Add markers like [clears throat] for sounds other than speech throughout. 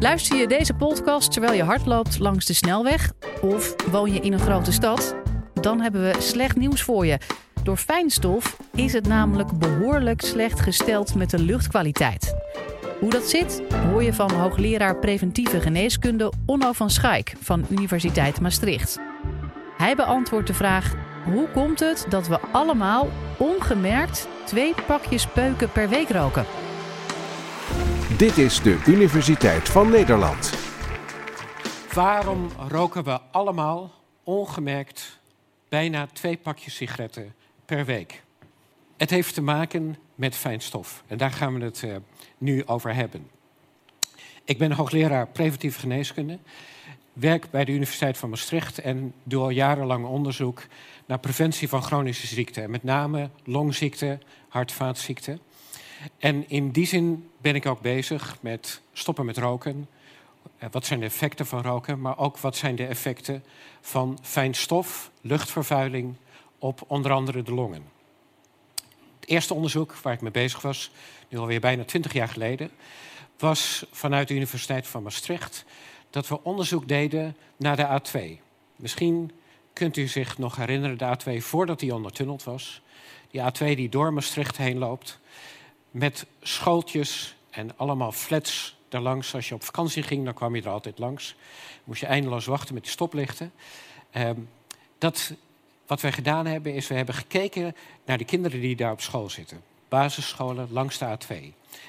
Luister je deze podcast terwijl je hard loopt langs de snelweg of woon je in een grote stad? Dan hebben we slecht nieuws voor je. Door fijnstof is het namelijk behoorlijk slecht gesteld met de luchtkwaliteit. Hoe dat zit, hoor je van hoogleraar preventieve geneeskunde Onno van Schaik van Universiteit Maastricht. Hij beantwoordt de vraag: hoe komt het dat we allemaal ongemerkt twee pakjes peuken per week roken? Dit is de Universiteit van Nederland. Waarom roken we allemaal ongemerkt bijna twee pakjes sigaretten per week? Het heeft te maken met fijnstof. En daar gaan we het uh, nu over hebben. Ik ben hoogleraar preventieve geneeskunde. Werk bij de Universiteit van Maastricht en doe al jarenlang onderzoek naar preventie van chronische ziekten. Met name longziekten, hart-vaatziekten. En in die zin ben ik ook bezig met stoppen met roken. Eh, wat zijn de effecten van roken, maar ook wat zijn de effecten van fijnstof, luchtvervuiling op onder andere de longen. Het eerste onderzoek waar ik mee bezig was, nu alweer bijna twintig jaar geleden, was vanuit de Universiteit van Maastricht dat we onderzoek deden naar de A2. Misschien kunt u zich nog herinneren, de A2 voordat die ondertunneld was. Die A2 die door Maastricht heen loopt met schooltjes en allemaal flats daarlangs. Als je op vakantie ging, dan kwam je er altijd langs. Moest je eindeloos wachten met die stoplichten. Um, dat, wat wij gedaan hebben, is we hebben gekeken naar de kinderen die daar op school zitten. Basisscholen langs de A2.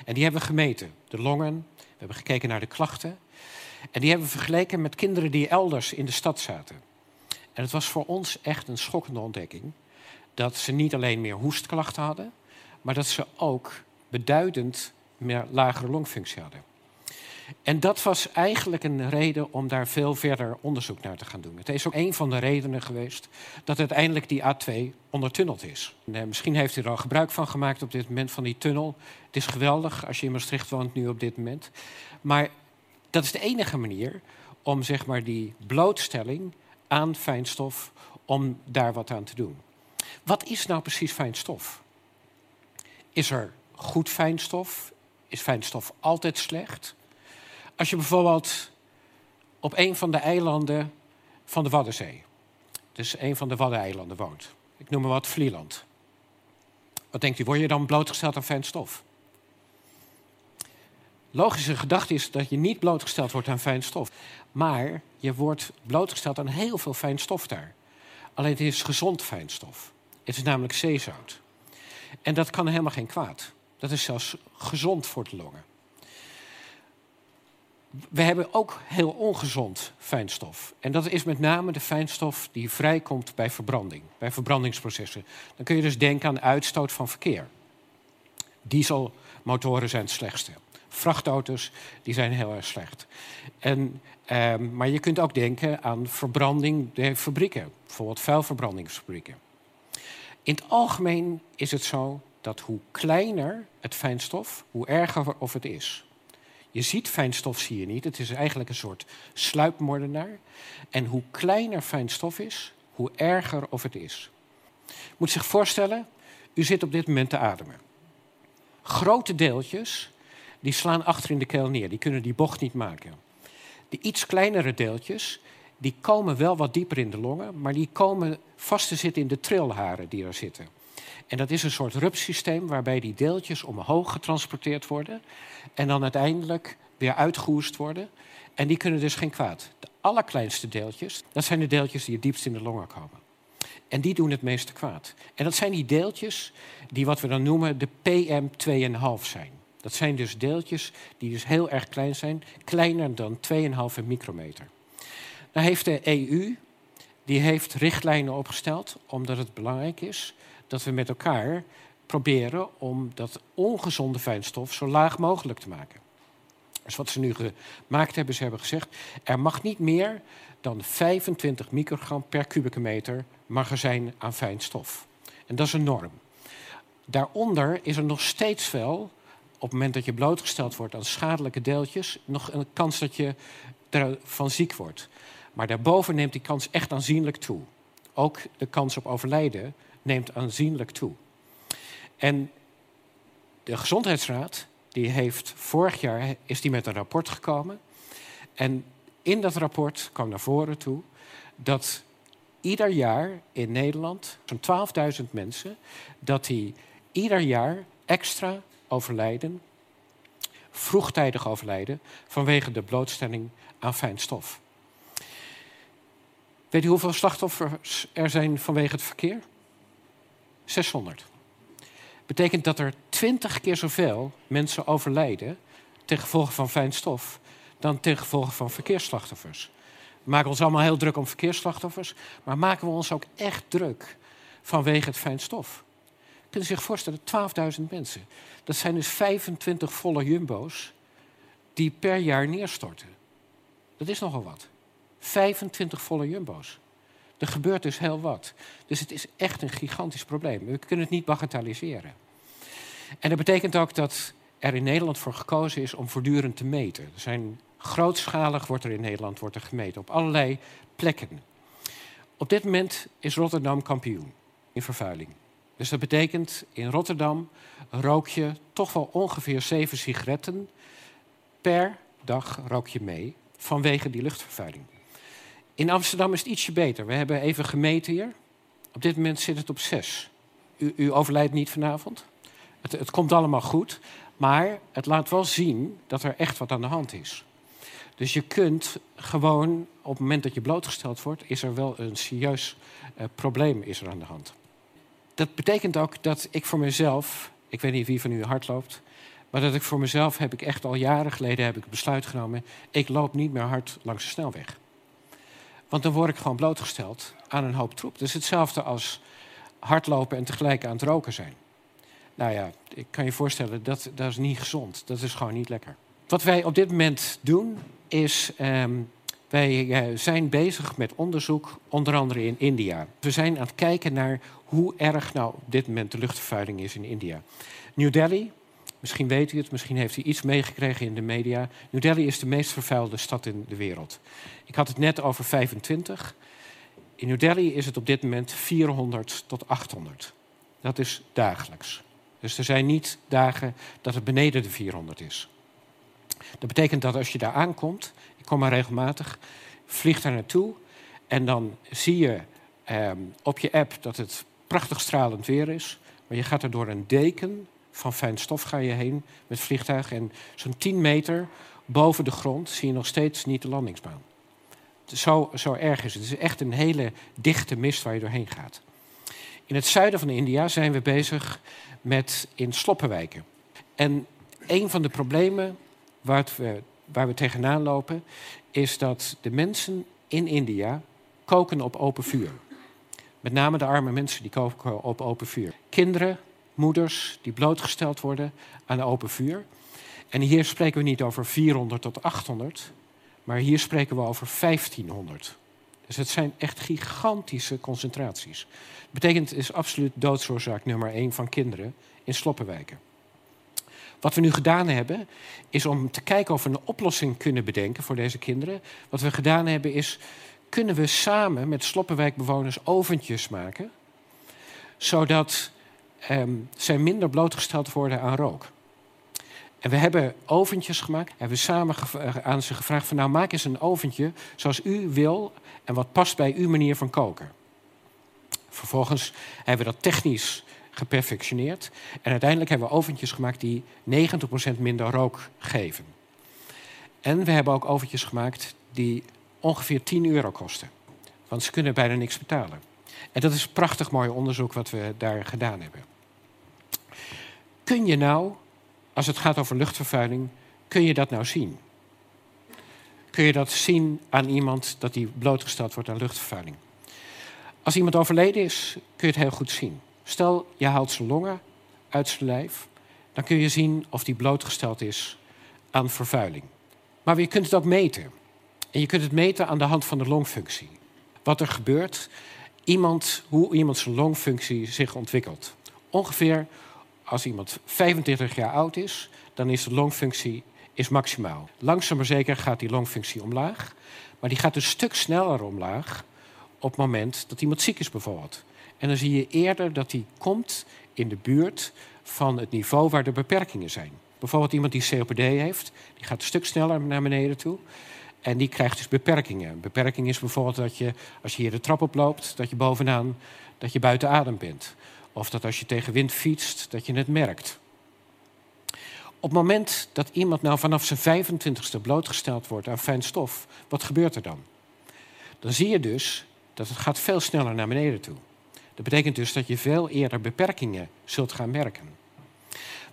En die hebben we gemeten. De longen, we hebben gekeken naar de klachten. En die hebben we vergeleken met kinderen die elders in de stad zaten. En het was voor ons echt een schokkende ontdekking. Dat ze niet alleen meer hoestklachten hadden, maar dat ze ook beduidend meer lagere longfunctie hadden. En dat was eigenlijk een reden om daar veel verder onderzoek naar te gaan doen. Het is ook een van de redenen geweest dat uiteindelijk die A2 ondertunneld is. En, eh, misschien heeft u er al gebruik van gemaakt op dit moment van die tunnel. Het is geweldig als je in Maastricht woont nu op dit moment. Maar dat is de enige manier om zeg maar, die blootstelling aan fijnstof, om daar wat aan te doen. Wat is nou precies fijnstof? Is er goed fijnstof? Is fijnstof altijd slecht? Als je bijvoorbeeld op een van de eilanden van de Waddenzee, dus een van de Waddeneilanden woont, ik noem maar wat Vlieland. Wat denkt u, word je dan blootgesteld aan fijnstof? Logische gedachte is dat je niet blootgesteld wordt aan fijnstof. Maar je wordt blootgesteld aan heel veel fijnstof daar. Alleen het is gezond fijnstof. Het is namelijk zeezout. En dat kan helemaal geen kwaad. Dat is zelfs gezond voor de longen. We hebben ook heel ongezond fijnstof. En dat is met name de fijnstof die vrijkomt bij verbranding, bij verbrandingsprocessen. Dan kun je dus denken aan uitstoot van verkeer. Dieselmotoren zijn het slechtste. Vrachtauto's die zijn heel erg slecht. En, ehm, maar je kunt ook denken aan verbranding de fabrieken, bijvoorbeeld vuilverbrandingsfabrieken. In het algemeen is het zo dat hoe kleiner het fijnstof, hoe erger of het is. Je ziet fijnstof, zie je niet. Het is eigenlijk een soort sluipmoordenaar. En hoe kleiner fijnstof is, hoe erger of het is. Moet zich voorstellen, u zit op dit moment te ademen. Grote deeltjes, die slaan achter in de keel neer. Die kunnen die bocht niet maken. De iets kleinere deeltjes, die komen wel wat dieper in de longen, maar die komen vast te zitten in de trilharen die er zitten. En dat is een soort rupsysteem waarbij die deeltjes omhoog getransporteerd worden en dan uiteindelijk weer uitgehoest worden. En die kunnen dus geen kwaad. De allerkleinste deeltjes, dat zijn de deeltjes die het diepst in de longen komen. En die doen het meeste kwaad. En dat zijn die deeltjes die wat we dan noemen de PM2,5 zijn. Dat zijn dus deeltjes die dus heel erg klein zijn, kleiner dan 2,5 micrometer. Nou heeft de EU die heeft richtlijnen opgesteld omdat het belangrijk is dat we met elkaar proberen om dat ongezonde fijnstof zo laag mogelijk te maken. Dus wat ze nu gemaakt hebben, ze hebben gezegd, er mag niet meer dan 25 microgram per kubieke meter magazijn aan fijnstof. En dat is een norm. Daaronder is er nog steeds wel, op het moment dat je blootgesteld wordt aan schadelijke deeltjes, nog een kans dat je ervan ziek wordt. Maar daarboven neemt die kans echt aanzienlijk toe. Ook de kans op overlijden neemt aanzienlijk toe. En de Gezondheidsraad die heeft vorig jaar is die met een rapport gekomen. En in dat rapport kwam naar voren toe dat ieder jaar in Nederland, zo'n 12.000 mensen, dat die ieder jaar extra overlijden, vroegtijdig overlijden, vanwege de blootstelling aan fijn stof. Weet u hoeveel slachtoffers er zijn vanwege het verkeer? 600. Betekent dat er 20 keer zoveel mensen overlijden ten gevolge van fijn stof dan ten gevolge van verkeersslachtoffers. We maken ons allemaal heel druk om verkeersslachtoffers, maar maken we ons ook echt druk vanwege het fijn stof? Kunnen zich voorstellen, 12.000 mensen. Dat zijn dus 25 volle jumbo's die per jaar neerstorten. Dat is nogal wat. 25 volle jumbo's. Er gebeurt dus heel wat. Dus het is echt een gigantisch probleem. We kunnen het niet bagatelliseren. En dat betekent ook dat er in Nederland voor gekozen is om voortdurend te meten. Er zijn grootschalig wordt er in Nederland wordt er gemeten op allerlei plekken. Op dit moment is Rotterdam kampioen in vervuiling. Dus dat betekent in Rotterdam rook je toch wel ongeveer zeven sigaretten per dag rook je mee vanwege die luchtvervuiling. In Amsterdam is het ietsje beter. We hebben even gemeten hier. Op dit moment zit het op zes. U, u overlijdt niet vanavond. Het, het komt allemaal goed. Maar het laat wel zien dat er echt wat aan de hand is. Dus je kunt gewoon, op het moment dat je blootgesteld wordt, is er wel een serieus uh, probleem is er aan de hand. Dat betekent ook dat ik voor mezelf, ik weet niet wie van u hard loopt, maar dat ik voor mezelf heb ik echt al jaren geleden heb ik besluit genomen, ik loop niet meer hard langs de snelweg. Want dan word ik gewoon blootgesteld aan een hoop troep. Dus hetzelfde als hardlopen en tegelijk aan het roken zijn. Nou ja, ik kan je voorstellen, dat, dat is niet gezond. Dat is gewoon niet lekker. Wat wij op dit moment doen, is um, wij uh, zijn bezig met onderzoek, onder andere in India. We zijn aan het kijken naar hoe erg nou op dit moment de luchtvervuiling is in India. New Delhi, misschien weet u het, misschien heeft u iets meegekregen in de media. New Delhi is de meest vervuilde stad in de wereld. Ik had het net over 25. In New Delhi is het op dit moment 400 tot 800. Dat is dagelijks. Dus er zijn niet dagen dat het beneden de 400 is. Dat betekent dat als je daar aankomt, ik kom maar regelmatig, vlieg daar naartoe en dan zie je eh, op je app dat het prachtig stralend weer is, maar je gaat er door een deken van fijn stof ga je heen met vliegtuig en zo'n 10 meter boven de grond zie je nog steeds niet de landingsbaan. Zo, zo erg is het. Het is echt een hele dichte mist waar je doorheen gaat. In het zuiden van India zijn we bezig met in sloppenwijken. En een van de problemen waar, we, waar we tegenaan lopen, is dat de mensen in India koken op open vuur. Met name de arme mensen die koken op open vuur. Kinderen, moeders die blootgesteld worden aan open vuur. En hier spreken we niet over 400 tot 800, maar hier spreken we over 1500. Dus het zijn echt gigantische concentraties. Dat betekent, het is absoluut doodsoorzaak nummer 1 van kinderen in sloppenwijken. Wat we nu gedaan hebben, is om te kijken of we een oplossing kunnen bedenken voor deze kinderen. Wat we gedaan hebben is, kunnen we samen met sloppenwijkbewoners oventjes maken, zodat um, zij minder blootgesteld worden aan rook. En we hebben oventjes gemaakt. En we hebben samen eh, aan ze gevraagd van nou maak eens een oventje zoals u wil en wat past bij uw manier van koken. Vervolgens hebben we dat technisch geperfectioneerd. En uiteindelijk hebben we oventjes gemaakt die 90% minder rook geven. En we hebben ook oventjes gemaakt die ongeveer 10 euro kosten. Want ze kunnen bijna niks betalen. En dat is prachtig mooi onderzoek wat we daar gedaan hebben. Kun je nou, als het gaat over luchtvervuiling, kun je dat nou zien? Kun je dat zien aan iemand dat die blootgesteld wordt aan luchtvervuiling? Als iemand overleden is, kun je het heel goed zien. Stel, je haalt zijn longen uit zijn lijf, dan kun je zien of die blootgesteld is aan vervuiling. Maar je kunt het ook meten. En je kunt het meten aan de hand van de longfunctie. Wat er gebeurt, iemand, hoe iemand zijn longfunctie zich ontwikkelt. Ongeveer als iemand 25 jaar oud is, dan is de longfunctie is maximaal. Langzaam maar zeker gaat die longfunctie omlaag. Maar die gaat een stuk sneller omlaag op het moment dat iemand ziek is bijvoorbeeld. En dan zie je eerder dat die komt in de buurt van het niveau waar de beperkingen zijn. Bijvoorbeeld iemand die COPD heeft, die gaat een stuk sneller naar beneden toe. En die krijgt dus beperkingen. Een beperking is bijvoorbeeld dat je, als je hier de trap oploopt, dat je bovenaan, dat je buiten adem bent. Of dat als je tegen wind fietst, dat je het merkt. Op het moment dat iemand nou vanaf zijn 25ste blootgesteld wordt aan fijn stof, wat gebeurt er dan? Dan zie je dus dat het gaat veel sneller naar beneden toe. Dat betekent dus dat je veel eerder beperkingen zult gaan merken.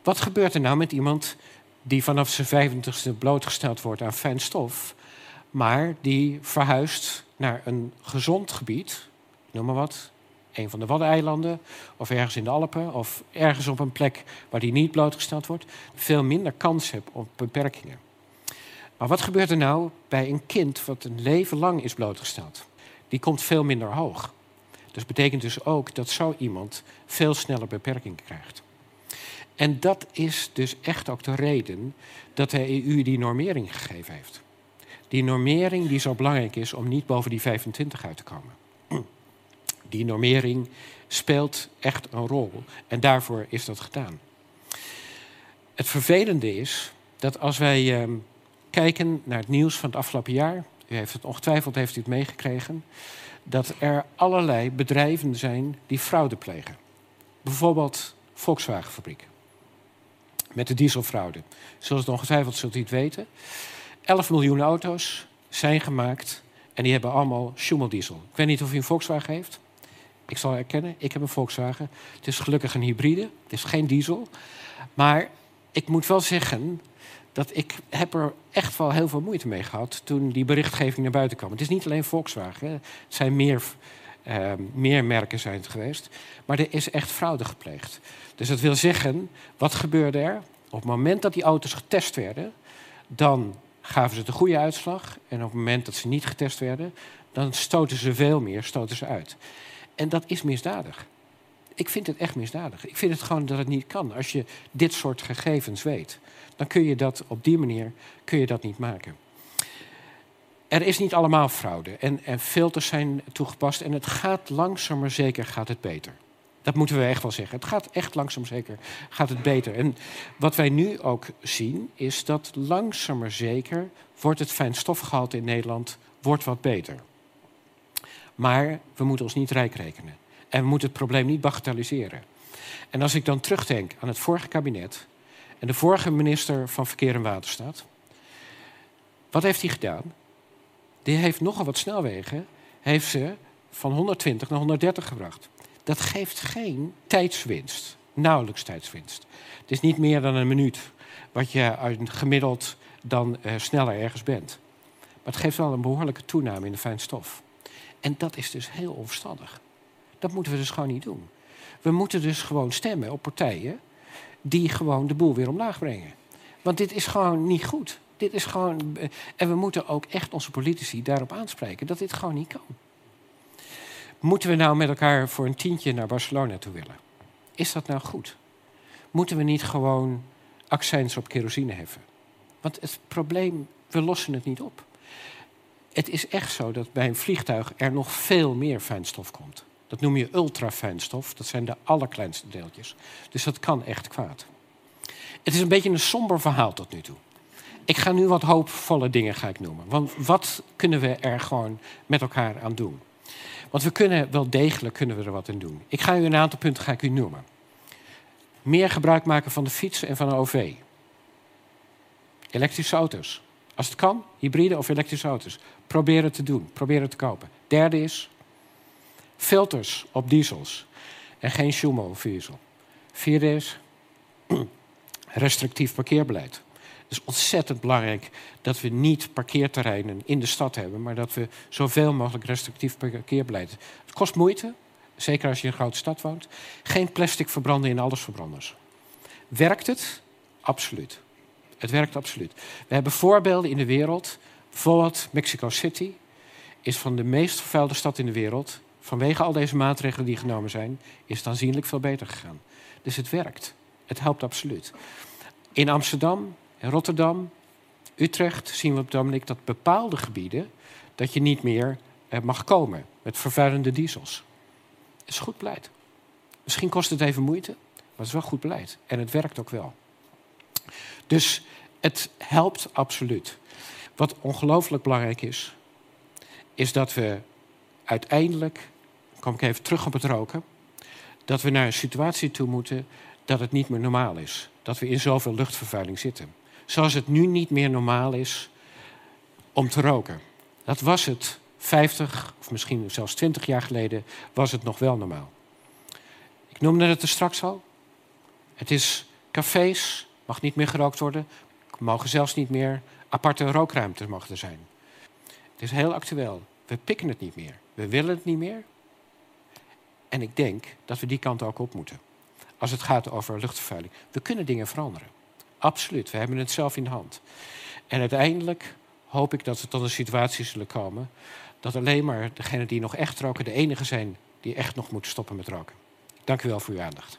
Wat gebeurt er nou met iemand die vanaf zijn 25ste blootgesteld wordt aan fijn stof, maar die verhuist naar een gezond gebied, noem maar wat, een van de Waddeneilanden of ergens in de Alpen of ergens op een plek waar die niet blootgesteld wordt, veel minder kans hebt op beperkingen. Maar wat gebeurt er nou bij een kind wat een leven lang is blootgesteld? Die komt veel minder hoog. Dus betekent dus ook dat zo iemand veel sneller beperkingen krijgt. En dat is dus echt ook de reden dat de EU die normering gegeven heeft. Die normering die zo belangrijk is om niet boven die 25 uit te komen. Die normering speelt echt een rol en daarvoor is dat gedaan. Het vervelende is dat als wij uh, kijken naar het nieuws van het afgelopen jaar, u heeft het ongetwijfeld heeft u het meegekregen, dat er allerlei bedrijven zijn die fraude plegen. Bijvoorbeeld Volkswagenfabriek. Met de dieselfraude. Zoals het ongetwijfeld zult u het weten. 11 miljoen auto's zijn gemaakt en die hebben allemaal schummeldiesel. Ik weet niet of u een Volkswagen heeft. Ik zal erkennen, ik heb een Volkswagen. Het is gelukkig een hybride, het is geen diesel. Maar ik moet wel zeggen dat ik heb er echt wel heel veel moeite mee gehad toen die berichtgeving naar buiten kwam. Het is niet alleen Volkswagen, het zijn meer, uh, meer merken zijn het geweest. Maar er is echt fraude gepleegd. Dus dat wil zeggen, wat gebeurde er? Op het moment dat die auto's getest werden, dan gaven ze de goede uitslag. En op het moment dat ze niet getest werden, dan stoten ze veel meer stoten ze uit. En dat is misdadig. Ik vind het echt misdadig. Ik vind het gewoon dat het niet kan. Als je dit soort gegevens weet, dan kun je dat op die manier kun je dat niet maken. Er is niet allemaal fraude en, en filters zijn toegepast en het gaat langzaam maar zeker gaat het beter. Dat moeten we echt wel zeggen. Het gaat echt langzaam zeker gaat het beter. En wat wij nu ook zien is dat langzaam maar zeker wordt het fijnstofgehalte in Nederland wordt wat beter. Maar we moeten ons niet rijk rekenen. En we moeten het probleem niet bagatelliseren. En als ik dan terugdenk aan het vorige kabinet en de vorige minister van Verkeer en Waterstaat, wat heeft hij gedaan? Die heeft nogal wat snelwegen, heeft ze van 120 naar 130 gebracht. Dat geeft geen tijdswinst, nauwelijks tijdswinst. Het is niet meer dan een minuut wat je gemiddeld dan uh, sneller ergens bent. Maar het geeft wel een behoorlijke toename in de fijnstof. En dat is dus heel onverstandig. Dat moeten we dus gewoon niet doen. We moeten dus gewoon stemmen op partijen die gewoon de boel weer omlaag brengen. Want dit is gewoon niet goed. Dit is gewoon. Eh, en we moeten ook echt onze politici daarop aanspreken dat dit gewoon niet kan. Moeten we nou met elkaar voor een tientje naar Barcelona toe willen? Is dat nou goed? Moeten we niet gewoon accijns op kerosine heffen? Want het probleem, we lossen het niet op. Het is echt zo dat bij een vliegtuig er nog veel meer fijnstof komt. Dat noem je ultrafijnstof. Dat zijn de allerkleinste deeltjes. Dus dat kan echt kwaad. Het is een beetje een somber verhaal tot nu toe. Ik ga nu wat hoopvolle dingen ga ik noemen. Want wat kunnen we er gewoon met elkaar aan doen? Want we kunnen wel degelijk kunnen we er wat aan doen. Ik ga u een aantal punten ga ik u noemen. Meer gebruik maken van de fiets en van de OV. Elektrische auto's. Als het kan, hybride of elektrische auto's. Probeer het te doen. Probeer het te kopen. Derde is filters op diesels en geen Schumo-diesel. Vierde is [clears throat] restrictief parkeerbeleid. Het is ontzettend belangrijk dat we niet parkeerterreinen in de stad hebben, maar dat we zoveel mogelijk restrictief parkeerbeleid. Het kost moeite, zeker als je in een grote stad woont. Geen plastic verbranden in allesverbranders. Werkt het? Absoluut. Het werkt absoluut. We hebben voorbeelden in de wereld. Bijvoorbeeld Mexico City is van de meest vervuilde stad in de wereld. Vanwege al deze maatregelen die genomen zijn, is het aanzienlijk veel beter gegaan. Dus het werkt. Het helpt absoluut. In Amsterdam, in Rotterdam, Utrecht zien we op ogenblik dat bepaalde gebieden dat je niet meer eh, mag komen met vervuilende diesels. Het is goed beleid. Misschien kost het even moeite, maar het is wel goed beleid. En het werkt ook wel. Dus het helpt absoluut. Wat ongelooflijk belangrijk is, is dat we uiteindelijk, kom ik even terug op het roken, dat we naar een situatie toe moeten dat het niet meer normaal is. Dat we in zoveel luchtvervuiling zitten. Zoals het nu niet meer normaal is om te roken. Dat was het 50 of misschien zelfs 20 jaar geleden, was het nog wel normaal. Ik noemde het er straks al. Het is cafés, mag niet meer gerookt worden. Mogen zelfs niet meer aparte rookruimtes mogen zijn. Het is heel actueel. We pikken het niet meer. We willen het niet meer. En ik denk dat we die kant ook op moeten. Als het gaat over luchtvervuiling. We kunnen dingen veranderen. Absoluut. We hebben het zelf in de hand. En uiteindelijk hoop ik dat we tot een situatie zullen komen. dat alleen maar degenen die nog echt roken. de enige zijn die echt nog moeten stoppen met roken. Dank u wel voor uw aandacht.